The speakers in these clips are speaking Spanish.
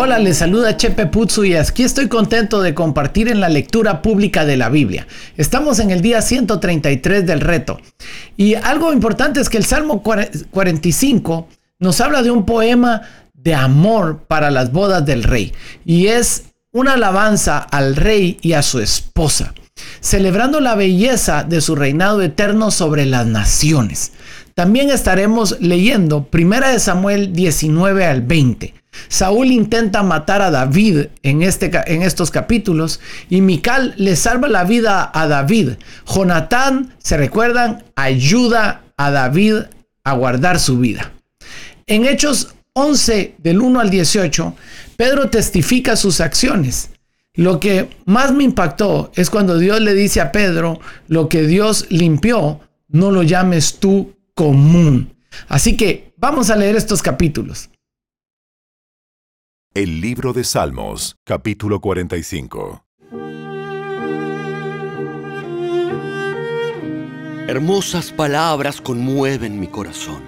Hola, les saluda Chepe Putsu y aquí estoy contento de compartir en la lectura pública de la Biblia. Estamos en el día 133 del reto. Y algo importante es que el Salmo 45 nos habla de un poema de amor para las bodas del rey. Y es una alabanza al rey y a su esposa, celebrando la belleza de su reinado eterno sobre las naciones. También estaremos leyendo 1 Samuel 19 al 20. Saúl intenta matar a David en, este, en estos capítulos y Mical le salva la vida a David. Jonatán, se recuerdan, ayuda a David a guardar su vida. En Hechos 11 del 1 al 18, Pedro testifica sus acciones. Lo que más me impactó es cuando Dios le dice a Pedro, lo que Dios limpió, no lo llames tú común. Así que vamos a leer estos capítulos. El libro de Salmos, capítulo 45. Hermosas palabras conmueven mi corazón.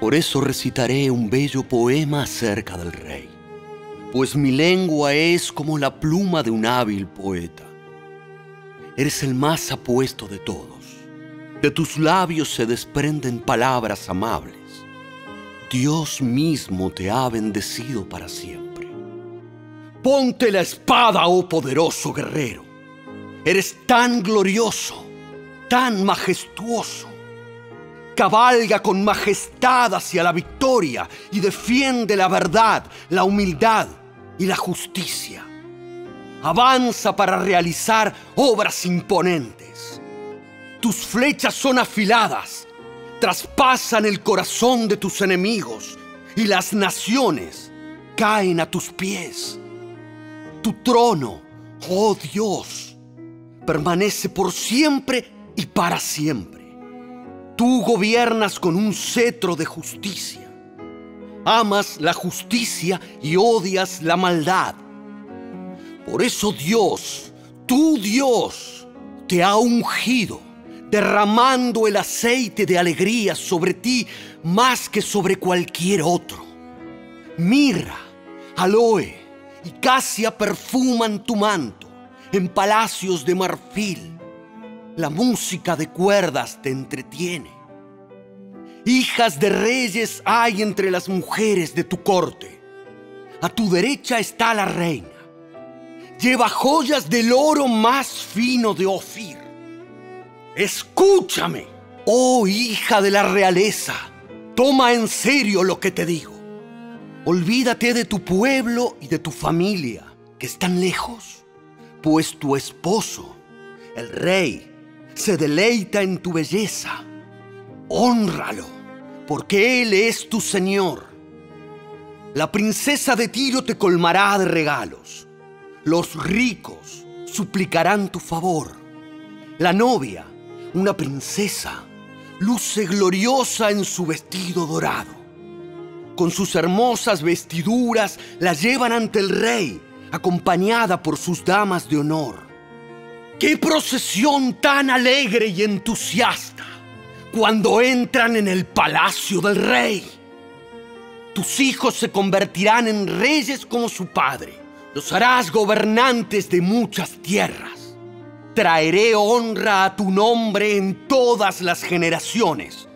Por eso recitaré un bello poema acerca del rey, pues mi lengua es como la pluma de un hábil poeta. Eres el más apuesto de todos. De tus labios se desprenden palabras amables. Dios mismo te ha bendecido para siempre. Ponte la espada, oh poderoso guerrero. Eres tan glorioso, tan majestuoso. Cabalga con majestad hacia la victoria y defiende la verdad, la humildad y la justicia. Avanza para realizar obras imponentes. Tus flechas son afiladas traspasan el corazón de tus enemigos y las naciones caen a tus pies. Tu trono, oh Dios, permanece por siempre y para siempre. Tú gobiernas con un cetro de justicia. Amas la justicia y odias la maldad. Por eso Dios, tu Dios, te ha ungido derramando el aceite de alegría sobre ti más que sobre cualquier otro. Mirra, aloe y casia perfuman tu manto en palacios de marfil. La música de cuerdas te entretiene. Hijas de reyes hay entre las mujeres de tu corte. A tu derecha está la reina. Lleva joyas del oro más fino de Ofir Escúchame, oh hija de la realeza, toma en serio lo que te digo. Olvídate de tu pueblo y de tu familia, que están lejos, pues tu esposo, el rey, se deleita en tu belleza. Honralo, porque él es tu señor. La princesa de Tiro te colmará de regalos. Los ricos suplicarán tu favor. La novia una princesa, luce gloriosa en su vestido dorado. Con sus hermosas vestiduras la llevan ante el rey, acompañada por sus damas de honor. ¡Qué procesión tan alegre y entusiasta cuando entran en el palacio del rey! Tus hijos se convertirán en reyes como su padre. Los harás gobernantes de muchas tierras traeré honra a tu nombre en todas las generaciones.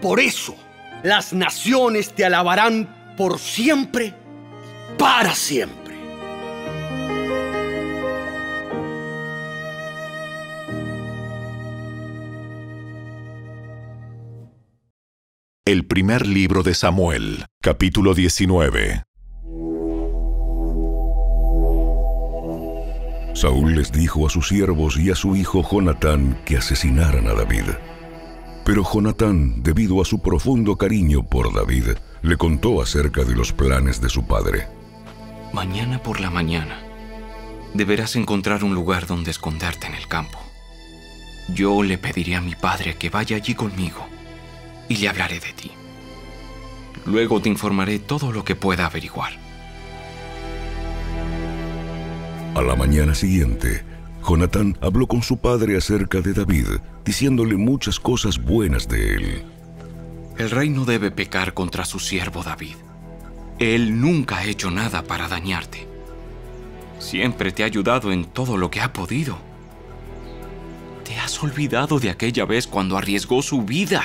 Por eso las naciones te alabarán por siempre, para siempre. El primer libro de Samuel, capítulo 19. Saúl les dijo a sus siervos y a su hijo Jonatán que asesinaran a David. Pero Jonatán, debido a su profundo cariño por David, le contó acerca de los planes de su padre. Mañana por la mañana deberás encontrar un lugar donde esconderte en el campo. Yo le pediré a mi padre que vaya allí conmigo y le hablaré de ti. Luego te informaré todo lo que pueda averiguar. A la mañana siguiente, Jonatán habló con su padre acerca de David, diciéndole muchas cosas buenas de él. El rey no debe pecar contra su siervo David. Él nunca ha hecho nada para dañarte. Siempre te ha ayudado en todo lo que ha podido. ¿Te has olvidado de aquella vez cuando arriesgó su vida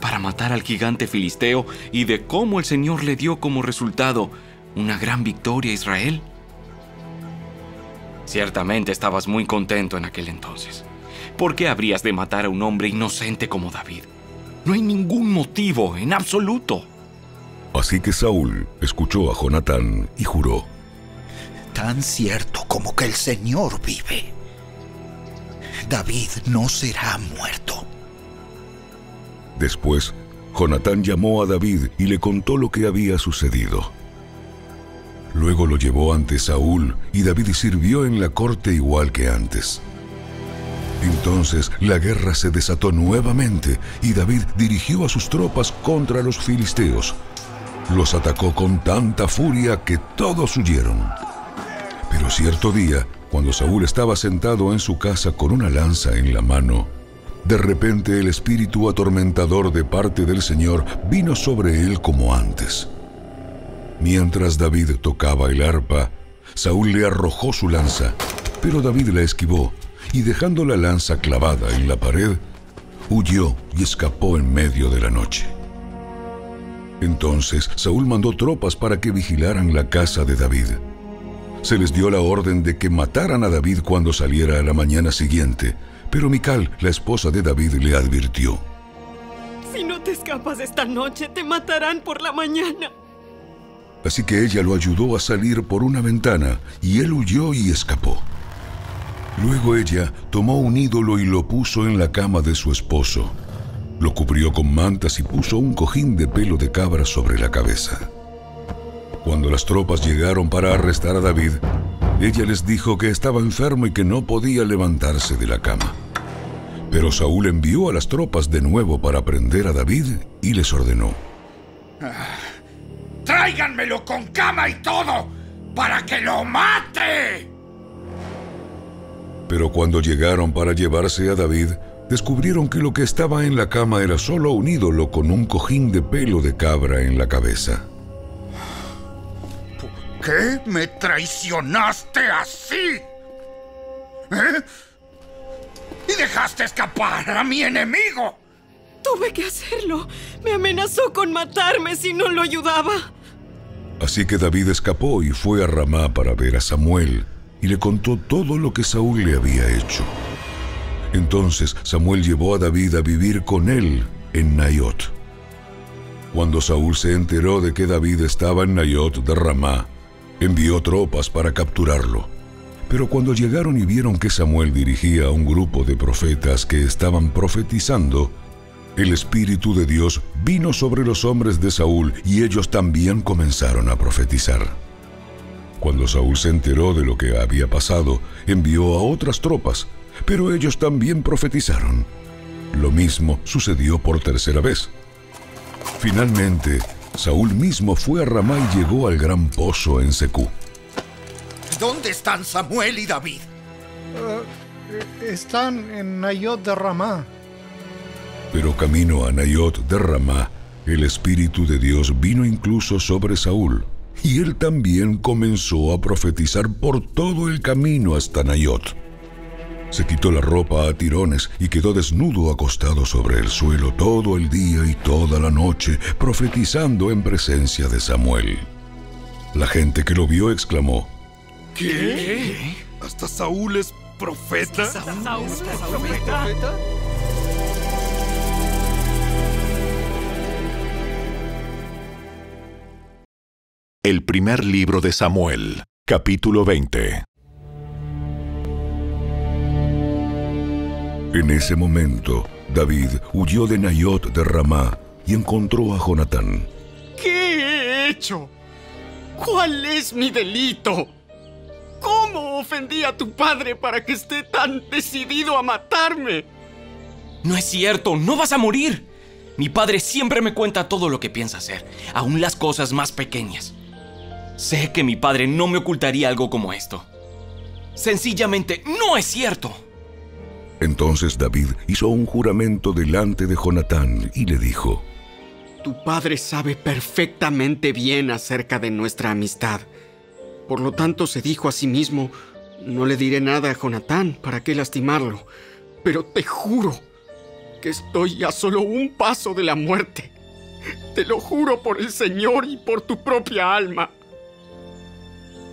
para matar al gigante filisteo y de cómo el Señor le dio como resultado una gran victoria a Israel? Ciertamente estabas muy contento en aquel entonces. ¿Por qué habrías de matar a un hombre inocente como David? No hay ningún motivo en absoluto. Así que Saúl escuchó a Jonatán y juró. Tan cierto como que el Señor vive. David no será muerto. Después, Jonatán llamó a David y le contó lo que había sucedido. Luego lo llevó ante Saúl y David sirvió en la corte igual que antes. Entonces la guerra se desató nuevamente y David dirigió a sus tropas contra los filisteos. Los atacó con tanta furia que todos huyeron. Pero cierto día, cuando Saúl estaba sentado en su casa con una lanza en la mano, de repente el espíritu atormentador de parte del Señor vino sobre él como antes. Mientras David tocaba el arpa, Saúl le arrojó su lanza, pero David la esquivó y dejando la lanza clavada en la pared, huyó y escapó en medio de la noche. Entonces Saúl mandó tropas para que vigilaran la casa de David. Se les dio la orden de que mataran a David cuando saliera a la mañana siguiente, pero Mical, la esposa de David, le advirtió. Si no te escapas esta noche, te matarán por la mañana. Así que ella lo ayudó a salir por una ventana y él huyó y escapó. Luego ella tomó un ídolo y lo puso en la cama de su esposo. Lo cubrió con mantas y puso un cojín de pelo de cabra sobre la cabeza. Cuando las tropas llegaron para arrestar a David, ella les dijo que estaba enfermo y que no podía levantarse de la cama. Pero Saúl envió a las tropas de nuevo para prender a David y les ordenó. ¡Tráiganmelo con cama y todo! ¡Para que lo mate! Pero cuando llegaron para llevarse a David, descubrieron que lo que estaba en la cama era solo un ídolo con un cojín de pelo de cabra en la cabeza. ¿Por qué me traicionaste así? ¿Eh? Y dejaste escapar a mi enemigo. Tuve que hacerlo. Me amenazó con matarme si no lo ayudaba. Así que David escapó y fue a Ramá para ver a Samuel y le contó todo lo que Saúl le había hecho. Entonces Samuel llevó a David a vivir con él en Nayot. Cuando Saúl se enteró de que David estaba en Nayot de Ramá, envió tropas para capturarlo. Pero cuando llegaron y vieron que Samuel dirigía a un grupo de profetas que estaban profetizando, el Espíritu de Dios vino sobre los hombres de Saúl y ellos también comenzaron a profetizar. Cuando Saúl se enteró de lo que había pasado, envió a otras tropas, pero ellos también profetizaron. Lo mismo sucedió por tercera vez. Finalmente, Saúl mismo fue a Ramá y llegó al gran pozo en Secú. ¿Dónde están Samuel y David? Uh, están en Nayot de Ramá. Pero camino a Nayot de Ramá, el Espíritu de Dios vino incluso sobre Saúl, y él también comenzó a profetizar por todo el camino hasta Nayot. Se quitó la ropa a tirones y quedó desnudo acostado sobre el suelo todo el día y toda la noche, profetizando en presencia de Samuel. La gente que lo vio exclamó, ¿Qué? ¿Hasta Saúl es profeta? ¿Saúl es profeta? El primer libro de Samuel, capítulo 20. En ese momento, David huyó de Nayot de Ramá y encontró a Jonatán. ¿Qué he hecho? ¿Cuál es mi delito? ¿Cómo ofendí a tu padre para que esté tan decidido a matarme? No es cierto, no vas a morir. Mi padre siempre me cuenta todo lo que piensa hacer, aun las cosas más pequeñas. Sé que mi padre no me ocultaría algo como esto. Sencillamente, no es cierto. Entonces David hizo un juramento delante de Jonatán y le dijo, Tu padre sabe perfectamente bien acerca de nuestra amistad. Por lo tanto, se dijo a sí mismo, no le diré nada a Jonatán, ¿para qué lastimarlo? Pero te juro que estoy a solo un paso de la muerte. Te lo juro por el Señor y por tu propia alma.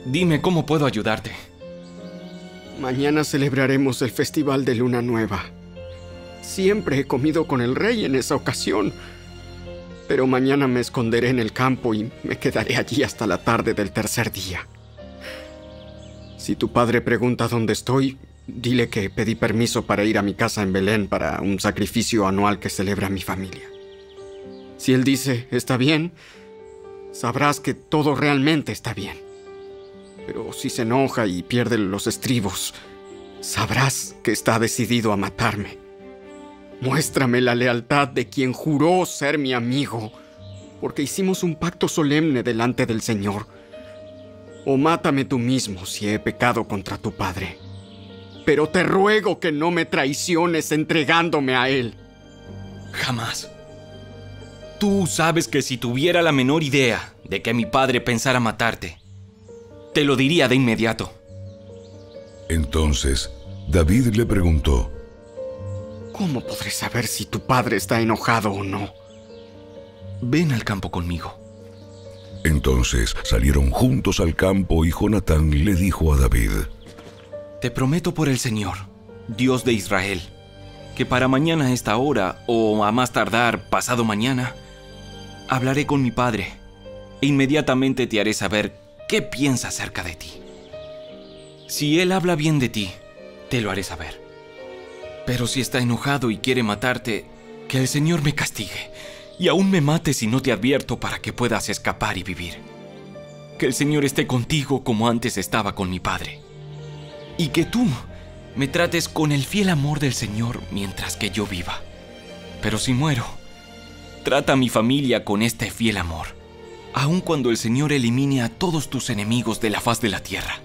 Dime cómo puedo ayudarte. Mañana celebraremos el Festival de Luna Nueva. Siempre he comido con el rey en esa ocasión. Pero mañana me esconderé en el campo y me quedaré allí hasta la tarde del tercer día. Si tu padre pregunta dónde estoy, dile que pedí permiso para ir a mi casa en Belén para un sacrificio anual que celebra mi familia. Si él dice, está bien, sabrás que todo realmente está bien. Pero si se enoja y pierde los estribos, sabrás que está decidido a matarme. Muéstrame la lealtad de quien juró ser mi amigo, porque hicimos un pacto solemne delante del Señor. O mátame tú mismo si he pecado contra tu padre. Pero te ruego que no me traiciones entregándome a él. Jamás. Tú sabes que si tuviera la menor idea de que mi padre pensara matarte, te lo diría de inmediato. Entonces, David le preguntó, ¿Cómo podré saber si tu padre está enojado o no? Ven al campo conmigo. Entonces salieron juntos al campo y Jonatán le dijo a David, Te prometo por el Señor, Dios de Israel, que para mañana a esta hora, o a más tardar pasado mañana, hablaré con mi padre e inmediatamente te haré saber qué piensa acerca de ti. Si él habla bien de ti, te lo haré saber. Pero si está enojado y quiere matarte, que el Señor me castigue y aún me mate si no te advierto para que puedas escapar y vivir. Que el Señor esté contigo como antes estaba con mi padre. Y que tú me trates con el fiel amor del Señor mientras que yo viva. Pero si muero, trata a mi familia con este fiel amor, aun cuando el Señor elimine a todos tus enemigos de la faz de la tierra.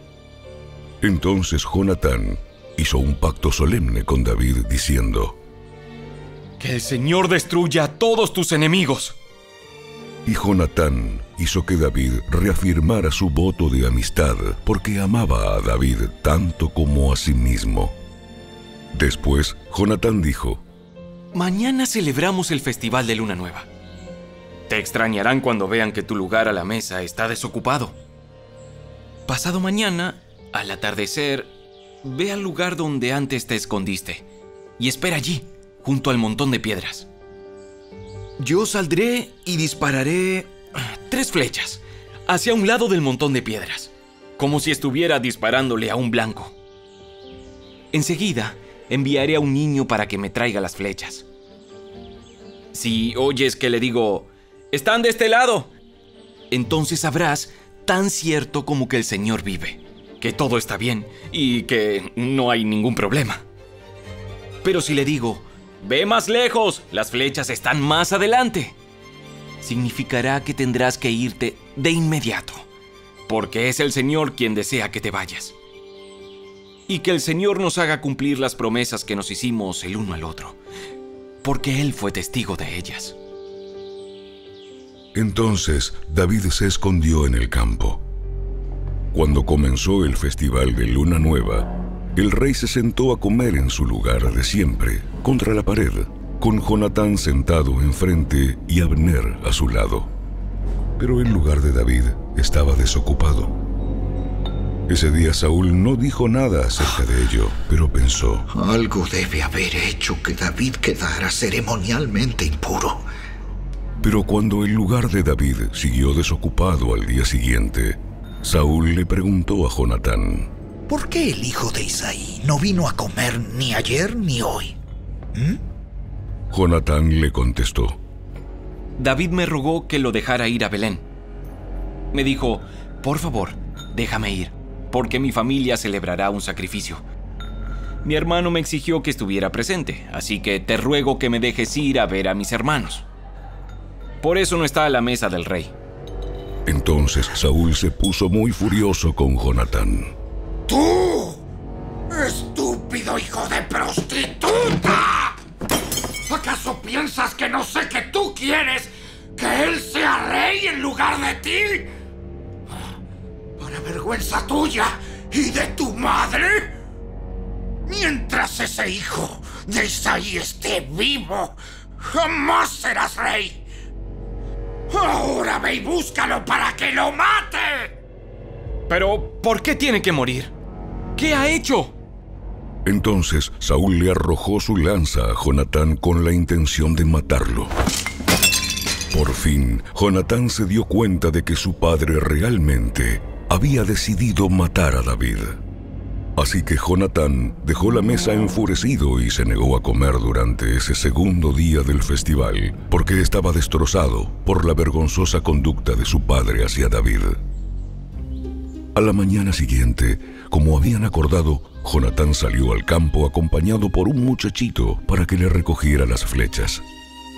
Entonces Jonatán hizo un pacto solemne con David diciendo, Que el Señor destruya a todos tus enemigos. Y Jonatán hizo que David reafirmara su voto de amistad porque amaba a David tanto como a sí mismo. Después, Jonatán dijo, Mañana celebramos el Festival de Luna Nueva. Extrañarán cuando vean que tu lugar a la mesa está desocupado. Pasado mañana, al atardecer, ve al lugar donde antes te escondiste y espera allí, junto al montón de piedras. Yo saldré y dispararé tres flechas hacia un lado del montón de piedras, como si estuviera disparándole a un blanco. Enseguida, enviaré a un niño para que me traiga las flechas. Si oyes que le digo, están de este lado, entonces sabrás, tan cierto como que el Señor vive, que todo está bien y que no hay ningún problema. Pero si le digo, ve más lejos, las flechas están más adelante, significará que tendrás que irte de inmediato, porque es el Señor quien desea que te vayas. Y que el Señor nos haga cumplir las promesas que nos hicimos el uno al otro, porque Él fue testigo de ellas. Entonces David se escondió en el campo. Cuando comenzó el festival de Luna Nueva, el rey se sentó a comer en su lugar de siempre, contra la pared, con Jonatán sentado enfrente y Abner a su lado. Pero el lugar de David estaba desocupado. Ese día Saúl no dijo nada acerca de ello, pero pensó, Algo debe haber hecho que David quedara ceremonialmente impuro. Pero cuando el lugar de David siguió desocupado al día siguiente, Saúl le preguntó a Jonatán, ¿Por qué el hijo de Isaí no vino a comer ni ayer ni hoy? ¿Mm? Jonatán le contestó, David me rogó que lo dejara ir a Belén. Me dijo, por favor, déjame ir, porque mi familia celebrará un sacrificio. Mi hermano me exigió que estuviera presente, así que te ruego que me dejes ir a ver a mis hermanos. Por eso no está a la mesa del rey. Entonces Saúl se puso muy furioso con Jonatán. ¡Tú! ¡Estúpido hijo de prostituta! ¿Acaso piensas que no sé que tú quieres lugar de ti? ¿Para vergüenza tuya y de tu madre? Mientras ese hijo de Isaí esté vivo, jamás serás rey. Ahora ve y búscalo para que lo mate. Pero, ¿por qué tiene que morir? ¿Qué ha hecho? Entonces Saúl le arrojó su lanza a Jonatán con la intención de matarlo. Por fin, Jonatán se dio cuenta de que su padre realmente había decidido matar a David. Así que Jonatán dejó la mesa enfurecido y se negó a comer durante ese segundo día del festival, porque estaba destrozado por la vergonzosa conducta de su padre hacia David. A la mañana siguiente, como habían acordado, Jonatán salió al campo acompañado por un muchachito para que le recogiera las flechas.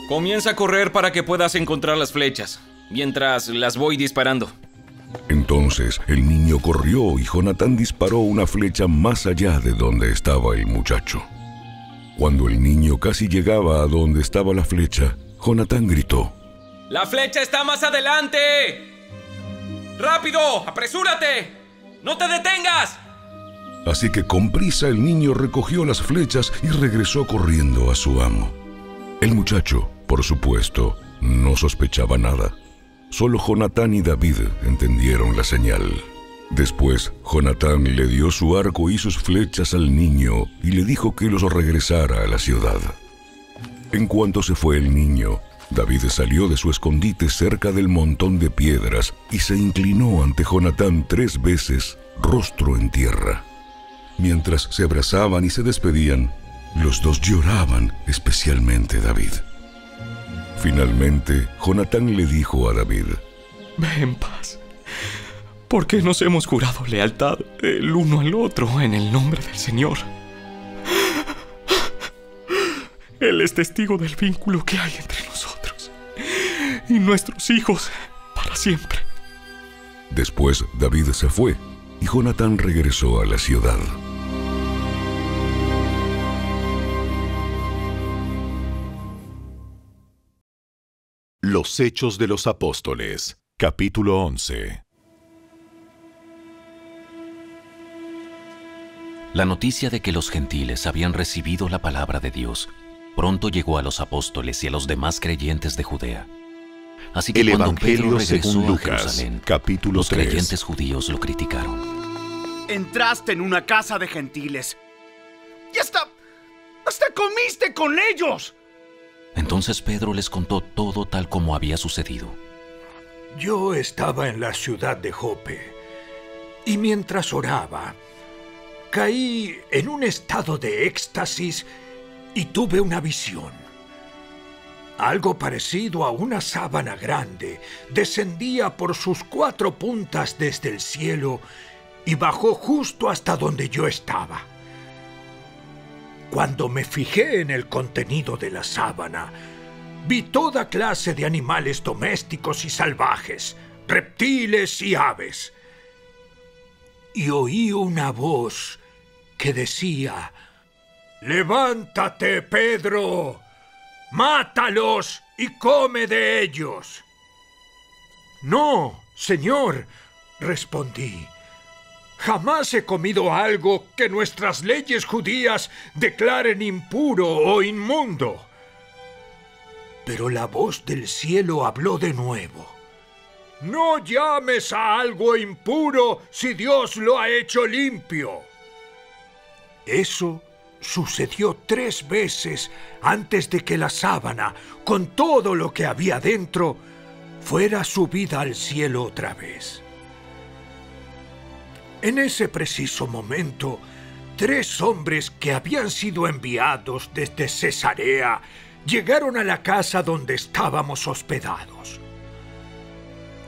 Comienza a correr para que puedas encontrar las flechas, mientras las voy disparando. Entonces el niño corrió y Jonatán disparó una flecha más allá de donde estaba el muchacho. Cuando el niño casi llegaba a donde estaba la flecha, Jonatán gritó. ¡La flecha está más adelante! ¡Rápido! ¡Apresúrate! ¡No te detengas! Así que con prisa el niño recogió las flechas y regresó corriendo a su amo. El muchacho, por supuesto, no sospechaba nada. Solo Jonatán y David entendieron la señal. Después, Jonatán le dio su arco y sus flechas al niño y le dijo que los regresara a la ciudad. En cuanto se fue el niño, David salió de su escondite cerca del montón de piedras y se inclinó ante Jonatán tres veces, rostro en tierra. Mientras se abrazaban y se despedían, los dos lloraban, especialmente David. Finalmente, Jonatán le dijo a David, Ve en paz, porque nos hemos jurado lealtad el uno al otro en el nombre del Señor. Él es testigo del vínculo que hay entre nosotros y nuestros hijos para siempre. Después David se fue y Jonatán regresó a la ciudad. Los Hechos de los Apóstoles, capítulo 11. La noticia de que los gentiles habían recibido la palabra de Dios pronto llegó a los apóstoles y a los demás creyentes de Judea. Así que El cuando Evangelio Pedro regresó según a Lucas, Jerusalén, capítulo los 3. creyentes judíos lo criticaron. Entraste en una casa de gentiles. ¡Y hasta. hasta comiste con ellos! Entonces Pedro les contó todo tal como había sucedido. Yo estaba en la ciudad de Jope y mientras oraba, caí en un estado de éxtasis y tuve una visión. Algo parecido a una sábana grande descendía por sus cuatro puntas desde el cielo y bajó justo hasta donde yo estaba. Cuando me fijé en el contenido de la sábana, vi toda clase de animales domésticos y salvajes, reptiles y aves. Y oí una voz que decía, Levántate, Pedro, mátalos y come de ellos. No, señor, respondí. Jamás he comido algo que nuestras leyes judías declaren impuro o inmundo. Pero la voz del cielo habló de nuevo. No llames a algo impuro si Dios lo ha hecho limpio. Eso sucedió tres veces antes de que la sábana, con todo lo que había dentro, fuera subida al cielo otra vez. En ese preciso momento, tres hombres que habían sido enviados desde Cesarea llegaron a la casa donde estábamos hospedados.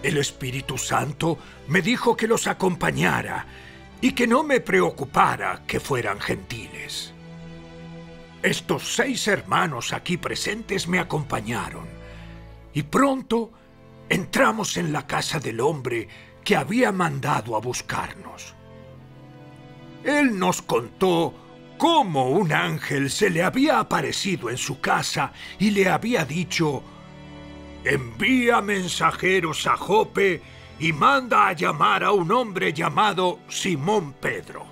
El Espíritu Santo me dijo que los acompañara y que no me preocupara que fueran gentiles. Estos seis hermanos aquí presentes me acompañaron y pronto entramos en la casa del hombre que había mandado a buscarnos. Él nos contó cómo un ángel se le había aparecido en su casa y le había dicho, envía mensajeros a Jope y manda a llamar a un hombre llamado Simón Pedro.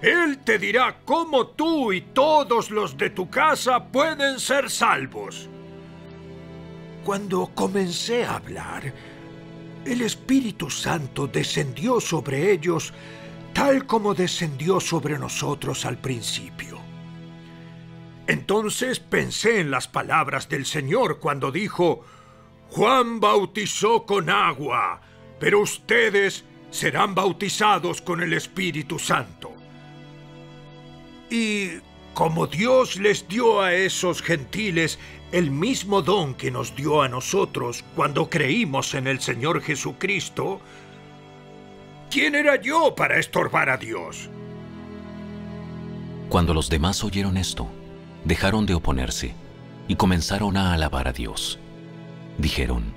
Él te dirá cómo tú y todos los de tu casa pueden ser salvos. Cuando comencé a hablar, el Espíritu Santo descendió sobre ellos tal como descendió sobre nosotros al principio. Entonces pensé en las palabras del Señor cuando dijo, Juan bautizó con agua, pero ustedes serán bautizados con el Espíritu Santo. Y como Dios les dio a esos gentiles el mismo don que nos dio a nosotros cuando creímos en el Señor Jesucristo, ¿quién era yo para estorbar a Dios? Cuando los demás oyeron esto, dejaron de oponerse y comenzaron a alabar a Dios. Dijeron,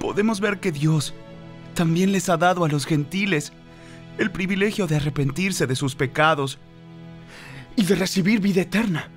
Podemos ver que Dios también les ha dado a los gentiles el privilegio de arrepentirse de sus pecados y de recibir vida eterna.